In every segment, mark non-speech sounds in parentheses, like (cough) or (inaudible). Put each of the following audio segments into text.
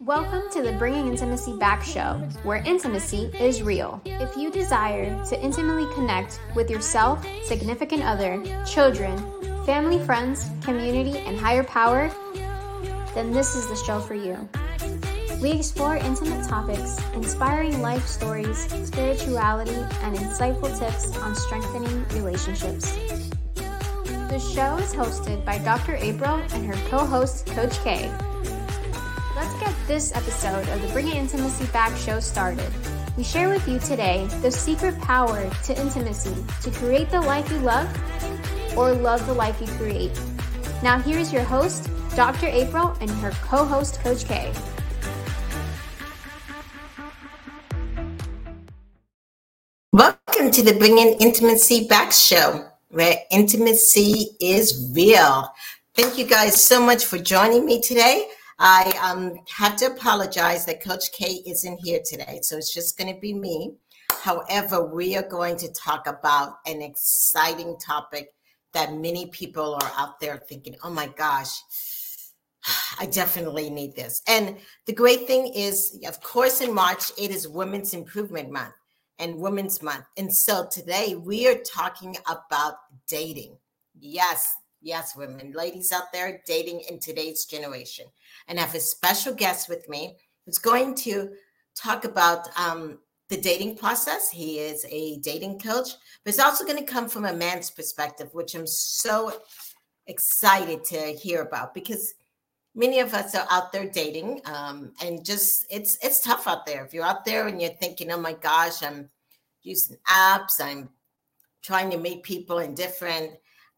Welcome to the Bringing Intimacy Back show, where intimacy is real. If you desire to intimately connect with yourself, significant other, children, family, friends, community, and higher power, then this is the show for you. We explore intimate topics, inspiring life stories, spirituality, and insightful tips on strengthening relationships. The show is hosted by Dr. April and her co host, Coach Kay. Let's get this episode of the Bringing Intimacy Back show started. We share with you today the secret power to intimacy to create the life you love or love the life you create. Now, here's your host, Dr. April, and her co host, Coach Kay. Welcome to the Bringing Intimacy Back show, where intimacy is real. Thank you guys so much for joining me today. I um, have to apologize that Coach Kay isn't here today, so it's just going to be me. However, we are going to talk about an exciting topic that many people are out there thinking, oh my gosh, I definitely need this. And the great thing is, of course, in March, it is Women's Improvement Month and Women's Month. And so today we are talking about dating. Yes, Yes, women, ladies out there dating in today's generation. And I have a special guest with me who's going to talk about um, the dating process. He is a dating coach, but it's also going to come from a man's perspective, which I'm so excited to hear about because many of us are out there dating um, and just it's it's tough out there if you're out there and you're thinking oh my gosh i'm using apps i'm trying to meet people in different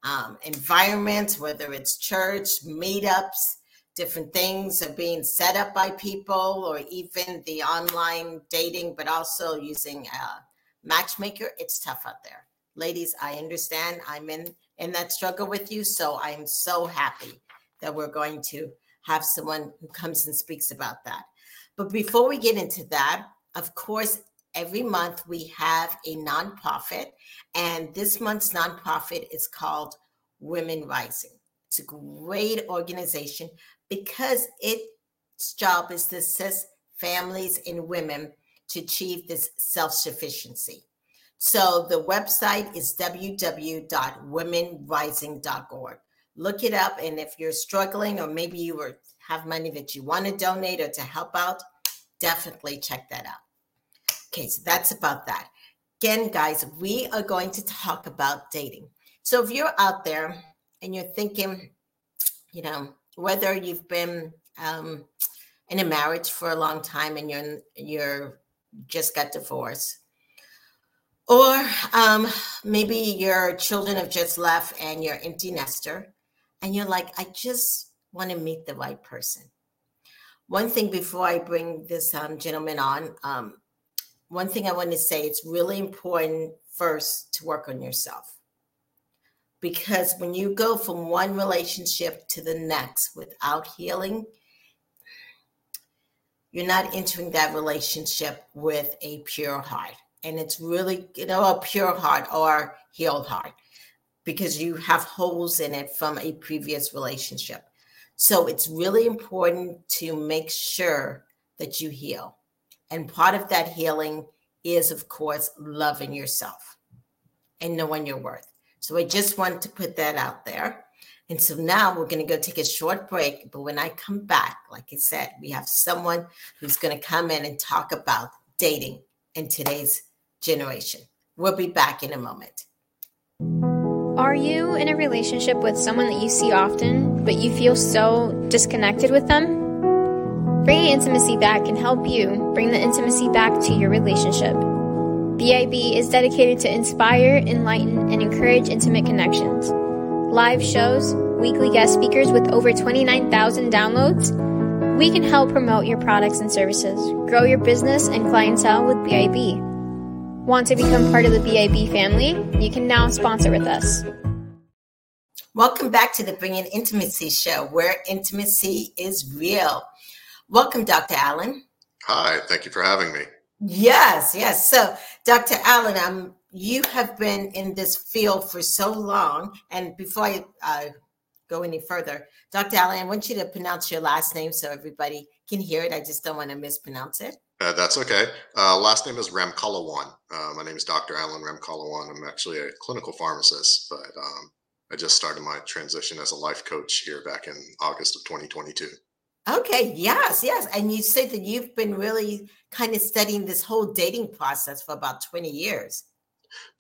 um, environments, whether it's church, meetups, different things are being set up by people, or even the online dating, but also using a matchmaker. It's tough out there. Ladies, I understand. I'm in in that struggle with you, so I'm so happy that we're going to have someone who comes and speaks about that. But before we get into that, of course, every month we have a nonprofit, and this month's nonprofit is called Women Rising. It's a great organization because its job is to assist families and women to achieve this self sufficiency. So the website is www.womenrising.org. Look it up, and if you're struggling, or maybe you have money that you want to donate or to help out, definitely check that out. Okay, so that's about that. Again, guys, we are going to talk about dating. So if you're out there and you're thinking, you know, whether you've been um, in a marriage for a long time and you're you're just got divorced, or um, maybe your children have just left and you're empty nester, and you're like, I just want to meet the right person. One thing before I bring this um, gentleman on, um, one thing I want to say it's really important first to work on yourself. Because when you go from one relationship to the next without healing, you're not entering that relationship with a pure heart. And it's really, you know, a pure heart or healed heart because you have holes in it from a previous relationship. So it's really important to make sure that you heal. And part of that healing is, of course, loving yourself and knowing your worth. So I just want to put that out there. And so now we're going to go take a short break. But when I come back, like I said, we have someone who's going to come in and talk about dating in today's generation. We'll be back in a moment. Are you in a relationship with someone that you see often, but you feel so disconnected with them? Bringing intimacy back can help you bring the intimacy back to your relationship. BIB is dedicated to inspire, enlighten, and encourage intimate connections. Live shows, weekly guest speakers with over 29,000 downloads, we can help promote your products and services, grow your business and clientele with BIB. Want to become part of the BIB family? You can now sponsor with us. Welcome back to the Bringing Intimacy Show, where intimacy is real. Welcome, Dr. Alan. Hi, thank you for having me. Yes, yes. So, Dr. Alan, um, you have been in this field for so long, and before I uh, go any further, Dr. Alan, I want you to pronounce your last name so everybody can hear it. I just don't want to mispronounce it. Uh, that's okay. Uh, last name is Ramkhalawan. Uh, my name is Dr. Alan Ramkhalawan. I'm actually a clinical pharmacist, but um, I just started my transition as a life coach here back in August of 2022. Okay, yes, yes. And you say that you've been really kind of studying this whole dating process for about 20 years.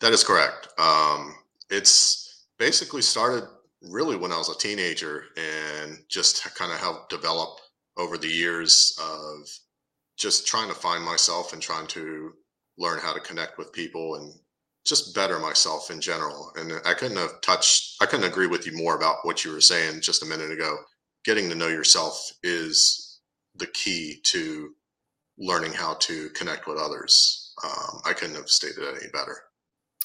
That is correct. Um, it's basically started really when I was a teenager and just kind of helped develop over the years of just trying to find myself and trying to learn how to connect with people and just better myself in general. And I couldn't have touched, I couldn't agree with you more about what you were saying just a minute ago. Getting to know yourself is the key to learning how to connect with others. Um, I couldn't have stated it any better.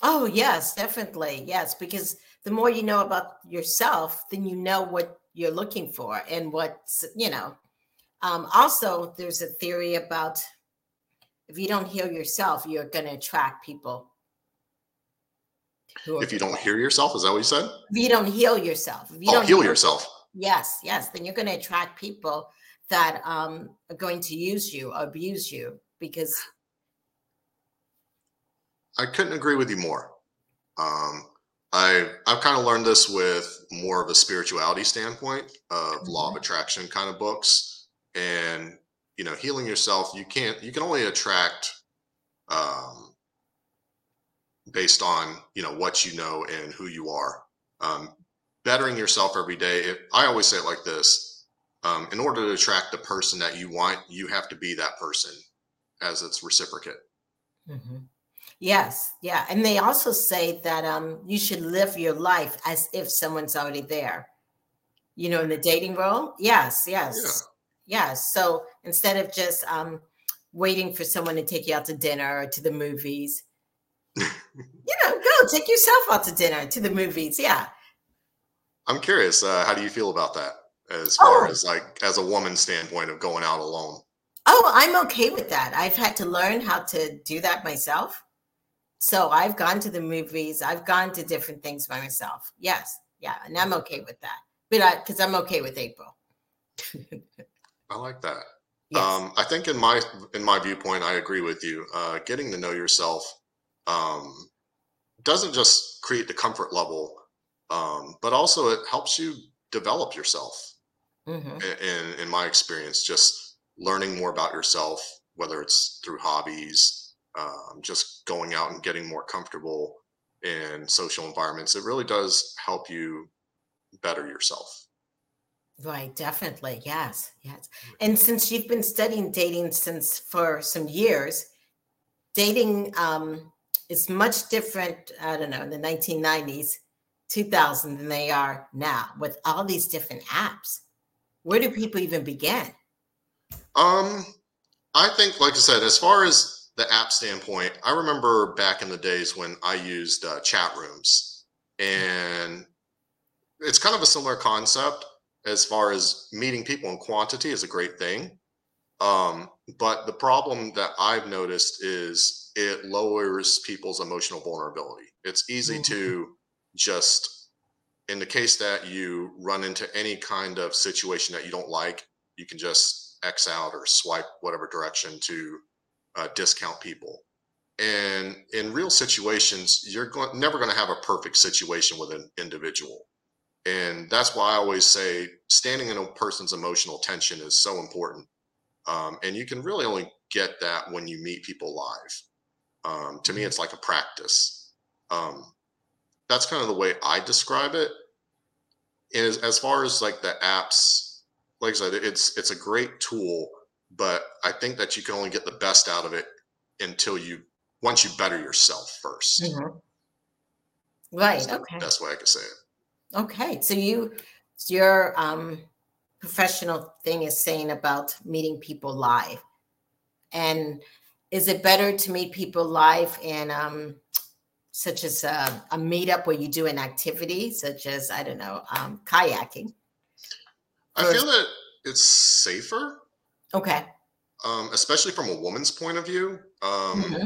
Oh, yes, definitely. Yes, because the more you know about yourself, then you know what you're looking for and what's, you know. Um, also, there's a theory about if you don't heal yourself, you're going to attract people. If you don't hear yourself, is that what you said? If you don't heal yourself, if you oh, don't heal yourself. Yes, yes. Then you're going to attract people that um, are going to use you, abuse you, because I couldn't agree with you more. Um, I I've kind of learned this with more of a spirituality standpoint of mm-hmm. law of mm-hmm. attraction kind of books, and you know, healing yourself. You can't. You can only attract um, based on you know what you know and who you are. Um, bettering yourself every day. If, I always say it like this: um, in order to attract the person that you want, you have to be that person as its reciprocate. Mm-hmm. Yes, yeah. And they also say that um you should live your life as if someone's already there. You know, in the dating role. Yes, yes. Yeah. Yes. So instead of just um waiting for someone to take you out to dinner or to the movies, (laughs) you know, go take yourself out to dinner, to the movies. Yeah. I'm curious, uh, how do you feel about that as far oh. as like as a woman standpoint of going out alone? Oh, I'm okay with that. I've had to learn how to do that myself. So I've gone to the movies, I've gone to different things by myself. Yes. Yeah. And I'm okay with that. But I because I'm okay with April. I like that. Yes. Um, I think in my in my viewpoint, I agree with you. Uh, getting to know yourself um, doesn't just create the comfort level, um, but also it helps you develop yourself. Mm-hmm. In, in my experience, just learning more about yourself, whether it's through hobbies, um, just going out and getting more comfortable in social environments, it really does help you better yourself. Right, definitely. Yes, yes. And since you've been studying dating since for some years, dating um, is much different, I don't know, in the 1990s, 2000 than they are now with all these different apps. Where do people even begin? Um, I think, like I said, as far as the app standpoint, I remember back in the days when I used uh, chat rooms, and it's kind of a similar concept as far as meeting people in quantity is a great thing. Um, but the problem that I've noticed is it lowers people's emotional vulnerability. It's easy mm-hmm. to just, in the case that you run into any kind of situation that you don't like, you can just X out or swipe whatever direction to uh, discount people. And in real situations, you're going, never going to have a perfect situation with an individual. And that's why I always say standing in a person's emotional tension is so important. Um, and you can really only get that when you meet people live. Um, to me, mm-hmm. it's like a practice. Um, that's kind of the way I describe it. Is as far as like the apps, like I said, it's it's a great tool but I think that you can only get the best out of it until you once you better yourself 1st mm-hmm. Right. That's okay. Best way I could say it. Okay. So you your um professional thing is saying about meeting people live. And is it better to meet people live in um such as a, a meetup where you do an activity such as I don't know um, kayaking? I feel that it's safer Okay. Um, especially from a woman's point of view. Um, mm-hmm.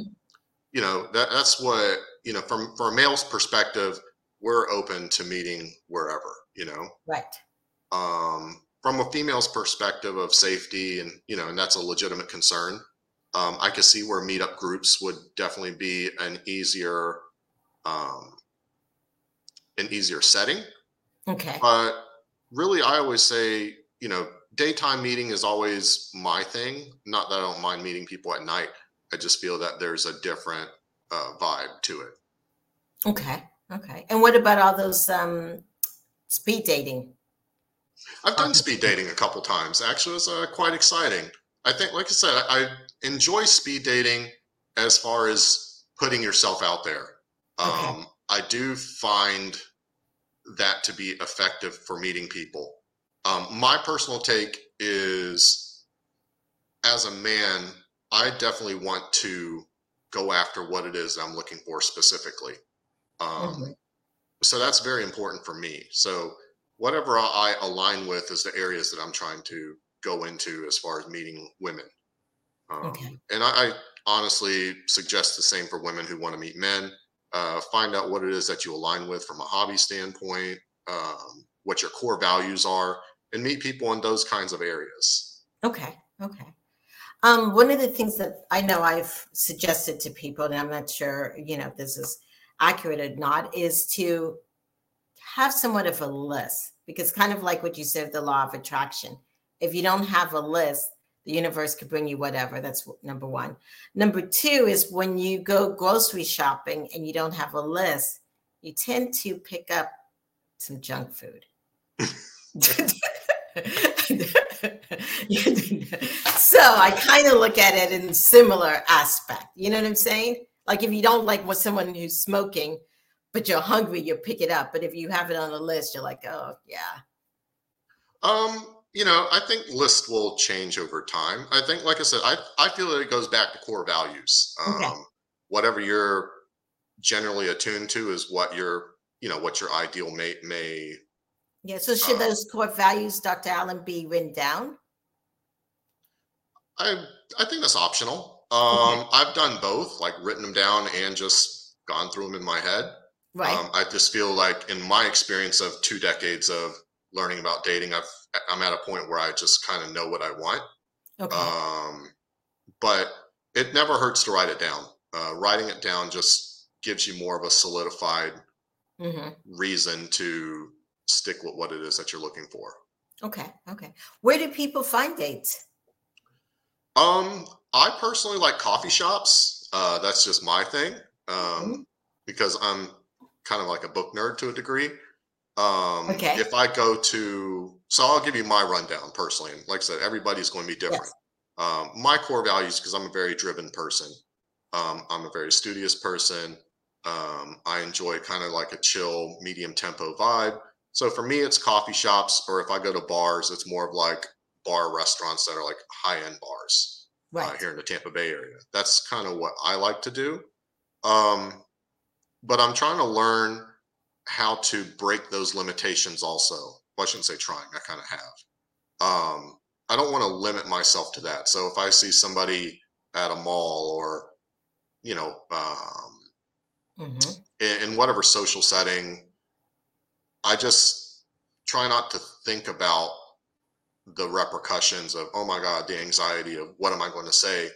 You know, that, that's what, you know, from, from a male's perspective, we're open to meeting wherever. you know? Right. Um, from a female's perspective of safety and, you know, and that's a legitimate concern. Um, I could see where meetup groups would definitely be an easier, um, an easier setting. Okay. But really, I always say, you know, daytime meeting is always my thing. Not that I don't mind meeting people at night. I just feel that there's a different uh, vibe to it. Okay. Okay. And what about all those um, speed dating? I've done speed dating a couple times. Actually, it's uh, quite exciting. I think, like I said, I, I enjoy speed dating as far as putting yourself out there. Um, okay. I do find that to be effective for meeting people. Um, my personal take is as a man, I definitely want to go after what it is I'm looking for specifically. Um, mm-hmm. So that's very important for me. So whatever I align with is the areas that I'm trying to go into as far as meeting women. Um, okay. And I, I, honestly suggest the same for women who want to meet men. Uh, find out what it is that you align with from a hobby standpoint, um, what your core values are, and meet people in those kinds of areas. Okay. Okay. Um, one of the things that I know I've suggested to people, and I'm not sure, you know, if this is accurate or not, is to have somewhat of a list because kind of like what you said the law of attraction if you don't have a list the universe could bring you whatever that's number one number two is when you go grocery shopping and you don't have a list you tend to pick up some junk food (laughs) so i kind of look at it in similar aspect you know what i'm saying like if you don't like what someone who's smoking but you're hungry, you pick it up. But if you have it on the list, you're like, oh yeah. Um, you know, I think list will change over time. I think, like I said, I I feel that it goes back to core values. Um, okay. whatever you're generally attuned to is what your you know what your ideal mate may. Yeah. So should uh, those core values, Dr. Alan, be written down? I I think that's optional. Um, okay. I've done both, like written them down and just gone through them in my head. Right. Um, I just feel like in my experience of two decades of learning about dating, I've I'm at a point where I just kind of know what I want. Okay. Um, but it never hurts to write it down. Uh, writing it down just gives you more of a solidified mm-hmm. reason to stick with what it is that you're looking for. Okay. Okay. Where do people find dates? Um, I personally like coffee shops. Uh, that's just my thing. Um, mm-hmm. because I'm kind of like a book nerd to a degree. Um, okay. If I go to, so I'll give you my rundown personally. And like I said, everybody's going to be different. Yes. Um, my core values, because I'm a very driven person, um, I'm a very studious person. Um, I enjoy kind of like a chill, medium tempo vibe. So for me, it's coffee shops, or if I go to bars, it's more of like bar restaurants that are like high end bars uh, right. uh, here in the Tampa Bay area. That's kind of what I like to do. Um, but I'm trying to learn how to break those limitations also. Well, I shouldn't say trying, I kind of have. Um, I don't want to limit myself to that. So if I see somebody at a mall or, you know, um, mm-hmm. in, in whatever social setting, I just try not to think about the repercussions of, oh my God, the anxiety of what am I going to say,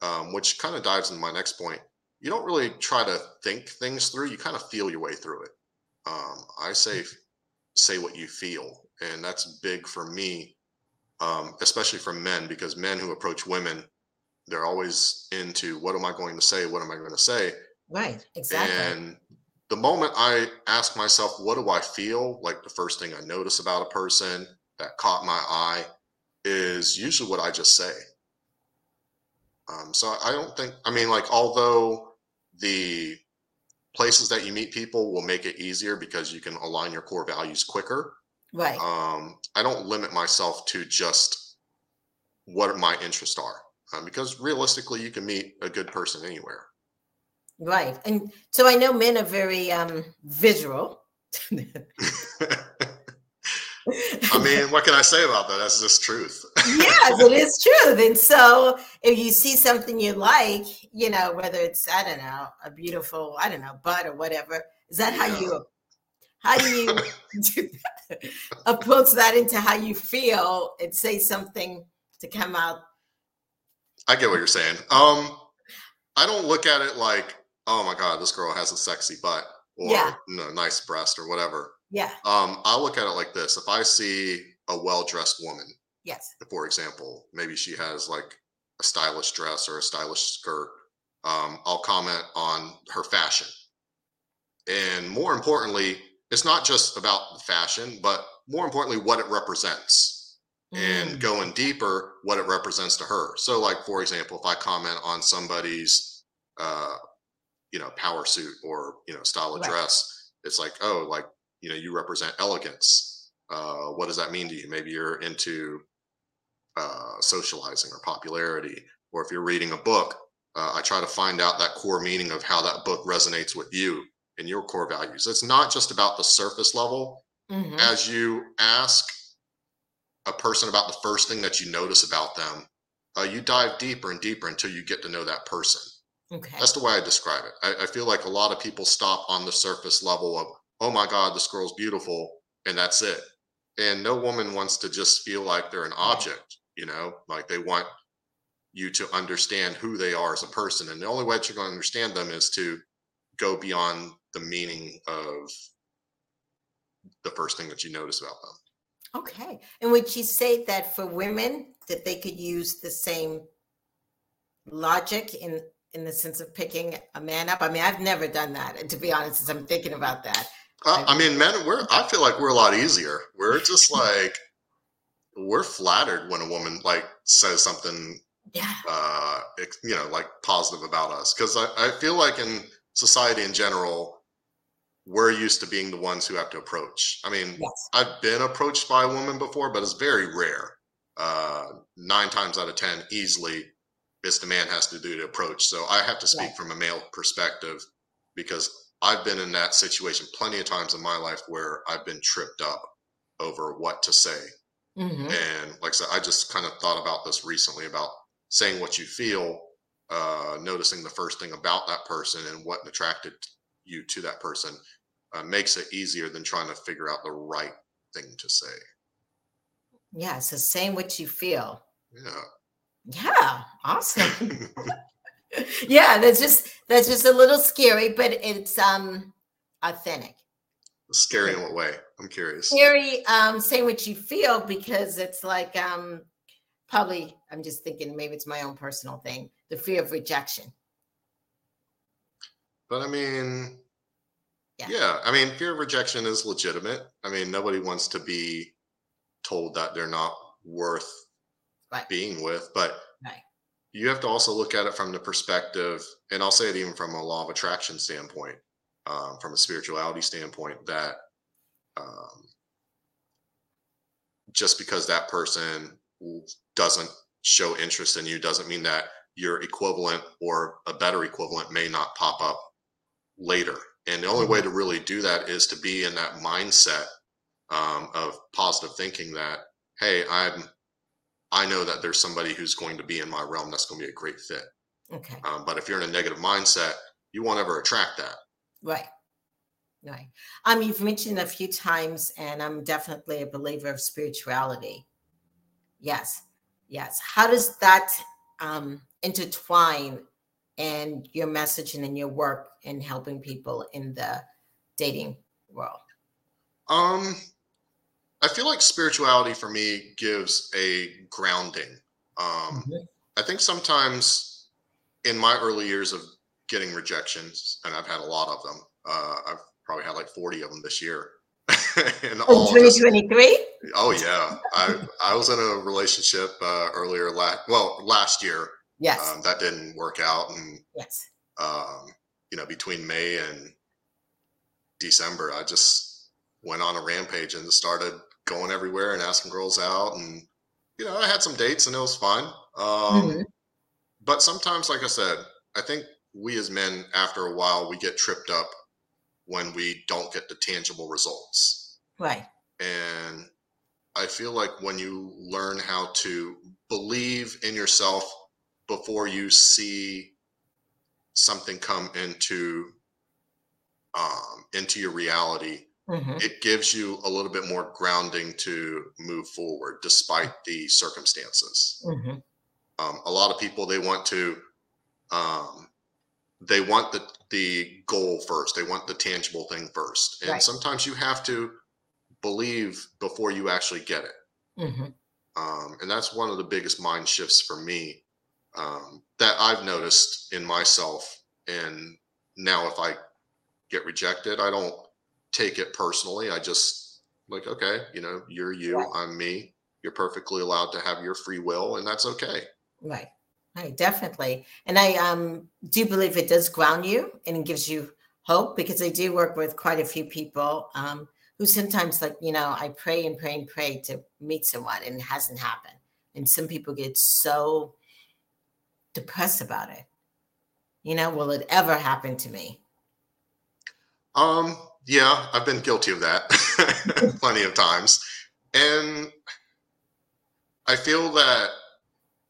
um, which kind of dives into my next point you don't really try to think things through. You kind of feel your way through it. Um, I say say what you feel, and that's big for me, um, especially for men, because men who approach women, they're always into what am I going to say? What am I going to say? Right. Exactly. And the moment I ask myself, what do I feel? Like the first thing I notice about a person that caught my eye is usually what I just say. Um, so I don't think, I mean, like, although the places that you meet people will make it easier because you can align your core values quicker. Right. Um, I don't limit myself to just what my interests are um, because realistically, you can meet a good person anywhere. Right. And so I know men are very um, visual. (laughs) I mean, what can I say about that? That's just truth. yes, it is truth. And so if you see something you like, you know, whether it's, I don't know, a beautiful, I don't know, butt or whatever, is that yeah. how you how do you approach that into how you feel and say something to come out? I get what you're saying. Um, I don't look at it like, oh my god, this girl has a sexy butt or Yeah. you know, nice breast or whatever. Yeah. Um, I look at it like this: if I see a well-dressed woman, Yes. for example, maybe she has like a stylish dress or a stylish skirt, um, I'll comment on her fashion. And more importantly, it's not just about the fashion, but more importantly, what it represents and Mm. going deeper, what it represents to her. So, like, for example, if I comment on somebody's, uh, you know, power suit or, you know, style of Right. dress, it's like, oh, like, you know, you represent elegance. Uh, what does that mean to you? Maybe you're into uh, socializing or popularity, or if you're reading a book, uh, I try to find out that core meaning of how that book resonates with you and your core values. It's not just about the surface level. Mhm. As you ask a person about the first thing that you notice about them, uh, you dive deeper and deeper until you get to know that person. Okay. That's the way I describe it. I, I feel like a lot of people stop on the surface level of, oh my God, this girl's beautiful, and that's it. And no woman wants to just feel like they're an object, you know, like they want you to understand who they are as a person. And the only way that you're going to understand them is to go beyond the meaning of the first thing that you notice about them. Okay. And would you say that for women that they could use the same logic in in the sense of picking a man up? I mean, I've never done that, and to be honest, as I'm thinking about that. Uh, I mean, men, we're, I feel like we're a lot easier. We're just (laughs) like, we're flattered when a woman like says something Yeah. uh you know like positive about us because I, I feel like in society in general we're used to being the ones who have to approach i mean Yes. i've been approached by a woman before but it's very rare uh nine times out of ten easily it's the man has to do the approach so i have to speak Right. from a male perspective because i've been in that situation plenty of times in my life where i've been tripped up over what to say hmm and like I said, I just kind of thought about this recently about saying what you feel, uh, noticing the first thing about that person and what attracted you to that person uh, makes it easier than trying to figure out the right thing to say. Yeah. So saying what you feel. Yeah. Yeah. Awesome. (laughs) (laughs) yeah. That's just that's just a little scary, but it's um authentic. Scary in what way? I'm curious. scary um saying what you feel because it's like um probably i'm just thinking maybe it's my own personal thing the fear of rejection But I mean, Yeah. yeah. I mean, fear of rejection is legitimate. I mean, nobody wants to be told that they're not worth Right. being with, but Right. you have to also look at it from the perspective, and I'll say it even from a law of attraction standpoint, um, from a spirituality standpoint, that um, just because that person doesn't show interest in you doesn't mean that your equivalent or a better equivalent may not pop up later. And the only way to really do that is to be in that mindset um, of positive thinking that, hey, I'm, I know that there's somebody who's going to be in my realm that's going to be a great fit. okay Um, but if you're in a negative mindset, you won't ever attract that. right right um you've mentioned a few times and i'm definitely a believer of spirituality yes yes how does that um intertwine in your message and in your work in helping people in the dating world Um, I feel like spirituality for me gives a grounding. Um, Mhm. I think sometimes in my early years of getting rejections, and I've had a lot of them. Uh, I've probably had like 40 of them this year. (laughs) oh, 2023 oh yeah, I I was in a relationship uh, earlier last well last year yes um, that didn't work out, and yes um, you know between May and December, I just went on a rampage and just started going everywhere and asking girls out, and you know I had some dates and it was fun. Um, Mhm. But sometimes, like I said, I think we as men, after a while, we get tripped up when we don't get the tangible results. Right And I feel like when you learn how to believe in yourself before you see something come into um, into your reality, mm-hmm. it gives you a little bit more grounding to move forward despite the circumstances. Mm-hmm. Um, a lot of people they want to um, they want the the goal first. They want the tangible thing first, and right. sometimes you have to believe before you actually get it. Mm-hmm. Um, and that's one of the biggest mind shifts for me um, that I've noticed in myself. And now, if I get rejected, I don't take it personally. I just like, okay, you know, you're you, right. I'm me. You're perfectly allowed to have your free will, and that's okay. Right. Right, definitely. And I um, do believe it does ground you and it gives you hope because I do work with quite a few people um, who sometimes, like, you know, I pray and pray and pray to meet someone and it hasn't happened. And some people get so depressed about it. You know, will it ever happen to me? Um, yeah, I've been guilty of that (laughs) plenty of times. And I feel that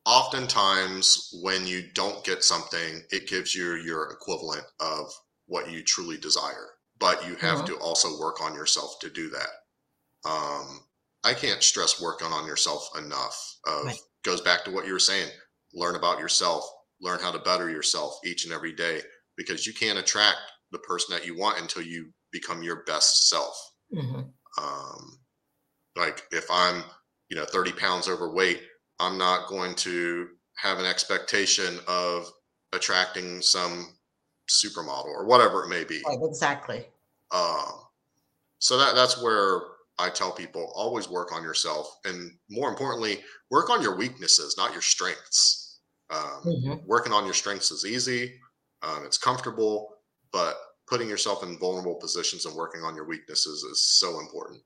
oftentimes when you don't get something, it gives you your equivalent of what you truly desire. But you have mm-hmm. to also work on yourself to do that. Um, I can't stress working on yourself enough. Of right. goes back to what you were saying. Learn about yourself. Learn how to better yourself each and every day because you can't attract the person that you want until you become your best self. Mm-hmm. Um, like if I'm, you know, 30 pounds overweight, I'm not going to have an expectation of attracting some supermodel or whatever it may be. Right, exactly. Um, so that that's where I tell people always work on yourself, and more importantly, work on your weaknesses, not your strengths. Um, mm-hmm. Working on your strengths is easy, um, it's comfortable, but putting yourself in vulnerable positions and working on your weaknesses is so important.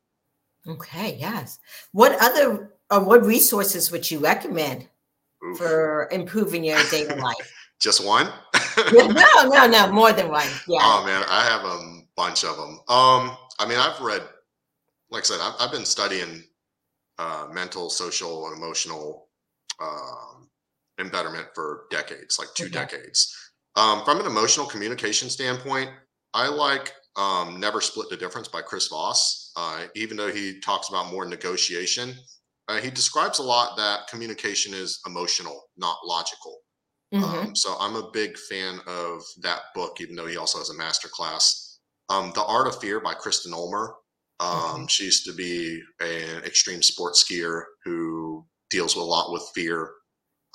Okay, yes. What other or what resources would you recommend Oof. for improving your daily (laughs) life? Just one? No, no, no, more than one. Yeah. Oh man, I have a bunch of them. Um, I mean, I've read, like I said, I've, I've been studying uh, mental, social, and emotional um, embetterment for decades, like two okay. decades. Um, from an emotional communication standpoint, I like um, Never Split the Difference by Chris Voss. Uh, even though he talks about more negotiation, uh, he describes a lot that communication is emotional, not logical. Mm-hmm. Um, so I'm a big fan of that book, even though he also has a master class. Um, the Art of Fear by Kristen Ulmer. Um, mm-hmm. She used to be an extreme sports skier who deals with a lot with fear.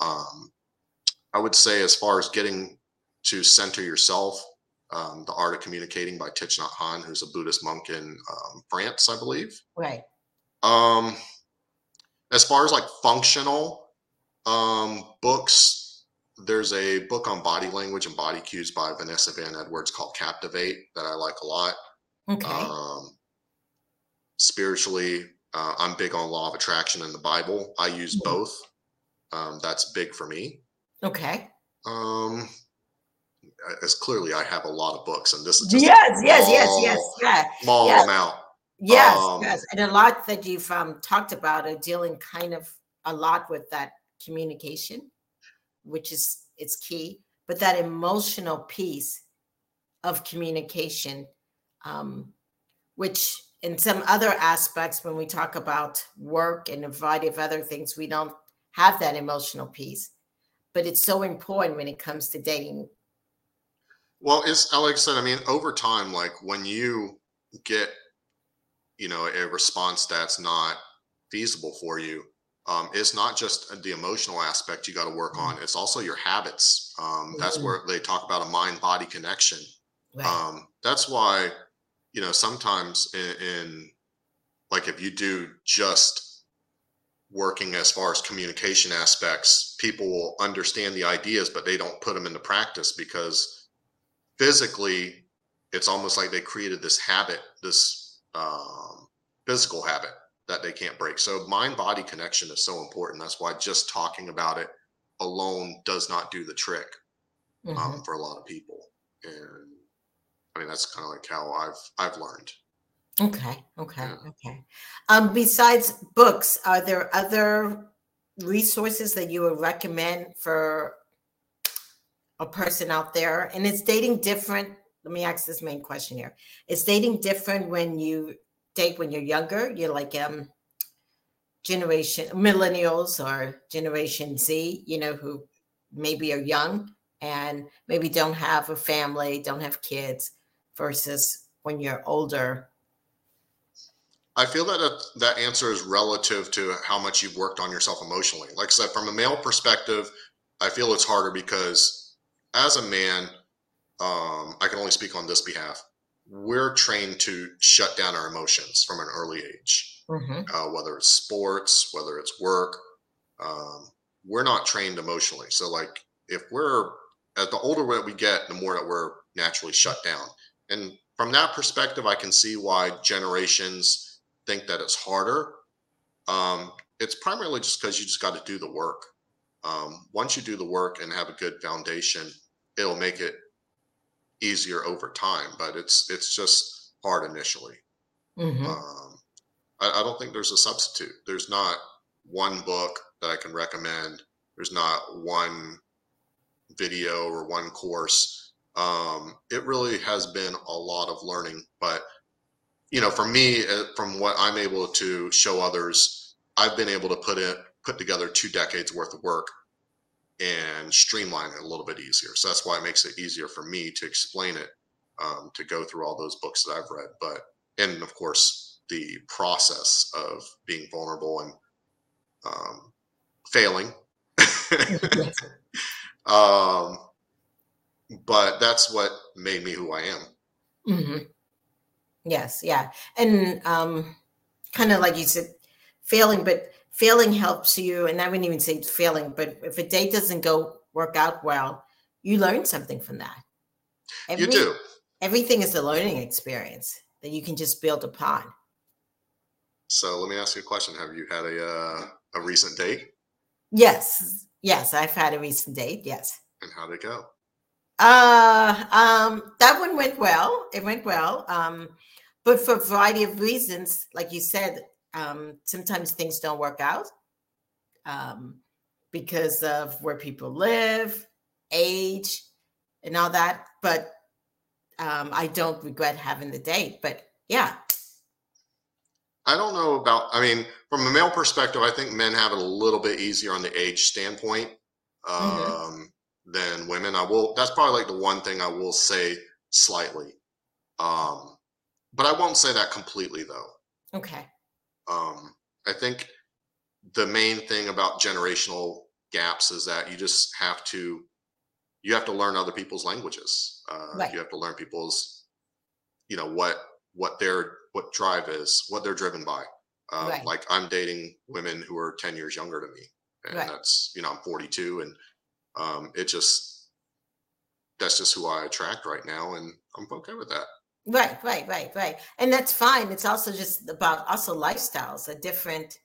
Um, I would say, as far as getting to center yourself, um, The Art of Communicating by Thich Nhat Hanh, who's a Buddhist monk in um, France, I believe. Right. Um, as far as like functional um, books, there's a book on body language and body cues by Vanessa Van Edwards called Captivate that I like a lot. Okay. Um, spiritually, uh, I'm big on law of attraction in the Bible. I use mm-hmm. both. Um, that's big for me. Okay. Um, as clearly I have a lot of books, and this is just yes, yes, yes, yes, yeah, small yes. amount. Yes, um, yes, and a lot that you've um, talked about are dealing kind of a lot with that communication, which is it's key, but that emotional piece of communication, um, which in some other aspects, when we talk about work and a variety of other things, we don't have that emotional piece. But it's so important when it comes to dating well, it's like I said. I mean, over time, like when you get, you know, a response that's not feasible for you, um, it's not just the emotional aspect you got to work on. It's also your habits. Um, that's mm-hmm. where they talk about a mind-body connection. Right. Um, that's why, you know, sometimes in, in like if you do just working as far as communication aspects, people will understand the ideas, but they don't put them into practice because physically, it's almost like they created this habit, this um, physical habit that they can't break. So mind body connection is so important. That's why just talking about it alone does not do the trick um, mm-hmm. for a lot of people. And I mean, that's kind of like how I've I've learned. Okay. Okay. Yeah. Okay. Um, besides books, are there other resources that you would recommend for a person out there and it's dating different let me ask this main question here. Is dating different when you date when you're younger? You're like um generation millennials or generation Z, you know, who maybe are young and maybe don't have a family, don't have kids versus when you're older I feel that that answer is relative to how much you've worked on yourself emotionally. Like I said, from a male perspective, I feel it's harder because as a man, um, I can only speak on this behalf. We're trained to shut down our emotions from an early age, mm-hmm. uh, whether it's sports, whether it's work. Um, we're not trained emotionally. So, like, if we're at the older we get, the more that we're naturally shut down. And from that perspective, I can see why generations think that it's harder. Um, it's primarily just because you just got to do the work. Um, once you do the work and have a good foundation, it'll make it easier over time. But it's it's just hard initially. Mm-hmm. Um, I, I don't think there's a substitute. There's not one book that I can recommend. There's not one video or one course. Um, it really has been a lot of learning, but you know, for me, uh, from what I'm able to show others, I've been able to put it put together two decades worth of work and streamline it a little bit easier. So that's why it makes it easier for me to explain it, um, to go through all those books that I've read. But and of course, the process of being vulnerable and um, failing. (laughs) um, but that's what made me who I am. Mm-hmm. Yes, yeah. And um kind of like you said, failing, but failing helps you, and I wouldn't even say failing, but if a date doesn't go work out well, you learn something from that. Every, you do. Everything is a learning experience that you can just build upon. So let me ask you a question. Have you had a uh, a recent date? Yes. Yes, I've had a recent date. Yes. And how did it go? Uh um that one went well. It went well. Um but for a variety of reasons, like you said, um, sometimes things don't work out um, because of where people live, age, and all that. But um, I don't regret having the date. But yeah. I don't know about, I mean, from a male perspective, I think men have it a little bit easier on the age standpoint mm-hmm. um, than women. I will, that's probably like the one thing I will say slightly. Um, but I won't say that completely though. Okay. Um, I think the main thing about generational gaps is that you just have to you have to learn other people's languages. Uh, right. You have to learn people's, you know, what what their what drive is, what they're driven by. Um, right. Like I'm dating women who are ten years younger than me, and right. that's you know I'm 42, and um, it just that's just who I attract right now, and I'm okay with that. Right, right, right, right. And that's fine. It's also just about also lifestyles, a different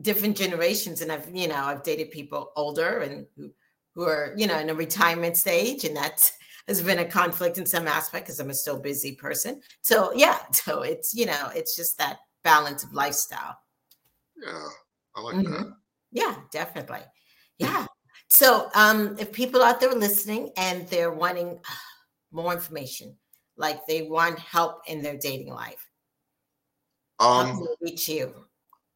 different generations. And I've, you know, I've dated people older and who, who are, you know, in a retirement stage, and that has been a conflict in some aspect because I'm a still busy person. So yeah, (laughs) so it's you know, it's just that balance of lifestyle. Yeah, I like mm-hmm. that. Yeah, definitely. Yeah. So um if people out there listening and they're wanting more information, like they want help in their dating life? Um, reach you?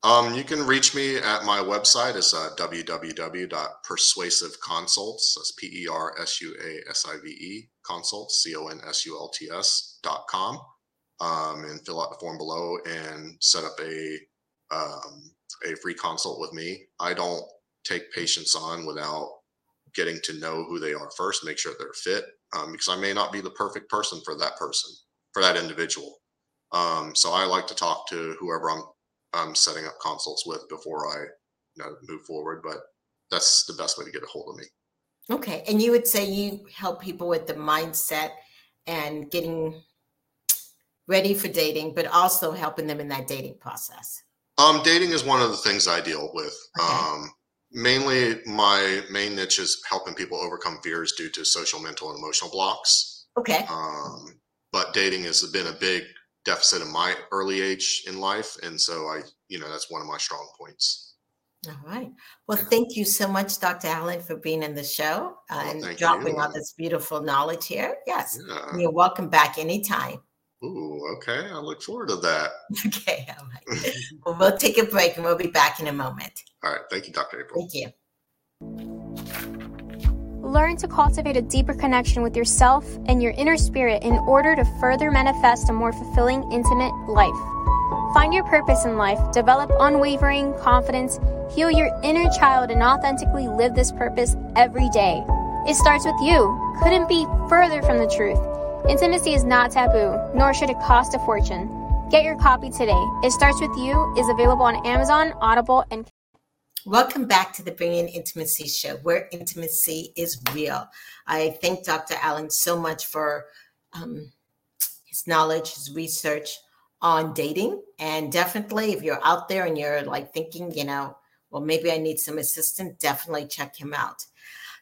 Um, you can reach me at my website. It's uh, www.persuasiveconsults. That's P E R S U A S I V E consults, C O N S U L T S dot com. Um, and fill out the form below and set up a um, a free consult with me. I don't take patients on without getting to know who they are first, make sure they're fit, um, because I may not be the perfect person for that person, for that individual. Um, so I like to talk to whoever I'm, I'm setting up consults with before I you know, move forward. But that's the best way to get a hold of me. Okay. And you would say you help people with the mindset and getting ready for dating, but also helping them in that dating process. Um, dating is one of the things I deal with. Okay. Um, mainly my main niche is helping people overcome fears due to social, mental, and emotional blocks. Okay. Um, but dating has been a big deficit in my early age in life, and so I, you know, that's one of my strong points. All right. Well, thank you so much, Dr. Alan, for being in the show Well, and dropping you. all this beautiful knowledge here. Yes. Yeah. You're welcome back anytime. Ooh, okay. I look forward to that. (laughs) Okay. All right. well, we'll take a break and we'll be back in a moment. All right. Thank you, Dr. April. Thank you. Learn to cultivate a deeper connection with yourself and your inner spirit in order to further manifest a more fulfilling, intimate life. Find your purpose in life, develop unwavering confidence, heal your inner child, and authentically live this purpose every day. It starts with you. Couldn't be further from the truth. Intimacy is not taboo, nor should it cost a fortune. Get your copy today. It Starts With You is available on Amazon, Audible, and Welcome back to the Bringing Intimacy Show, where intimacy is real. I thank Dr. Alan so much for um, his knowledge, his research on dating. And definitely, if you're out there and you're like thinking, you know, well, maybe I need some assistance, definitely check him out.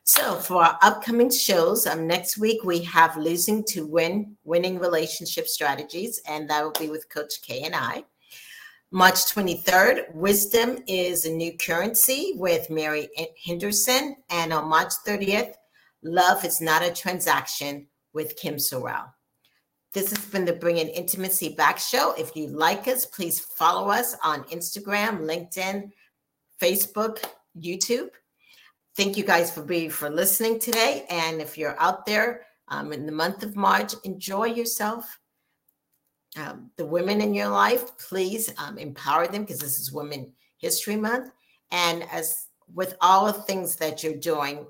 So, for our upcoming shows, um, next week we have Losing to Win, Winning Relationship Strategies, and that will be with Coach Kay and I. March 23rd, Wisdom is a New Currency with Mary Henderson. And on March 30th, Love is Not a Transaction with Kim Sorrell. This has been the Bringing Intimacy Back Show. If you like us, please follow us on Instagram, LinkedIn, Facebook, YouTube. Thank you guys for being for listening today. And if you're out there um, in the month of March, enjoy yourself um, the women in your life, please um, empower them because this is Women History Month. And as with all the things that you're doing,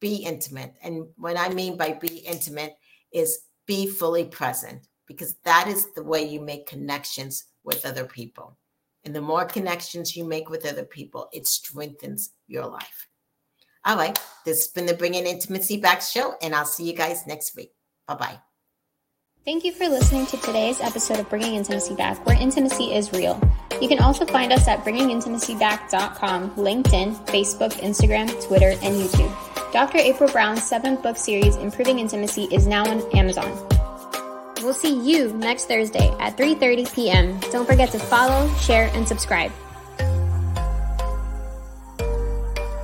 be intimate. And what I mean by be intimate is be fully present because that is the way you make connections with other people. And the more connections you make with other people, it strengthens your life. All right, this has been the Bringing Intimacy Back show, and I'll see you guys next week. Bye bye. Thank you for listening to today's episode of Bringing Intimacy Back, where intimacy is real. You can also find us at bringingintimacyback.com, LinkedIn, Facebook, Instagram, Twitter, and YouTube. Dr. April Brown's seventh book series, Improving Intimacy, is now on Amazon. We'll see you next Thursday at 3:30 p.m. Don't forget to follow, share, and subscribe.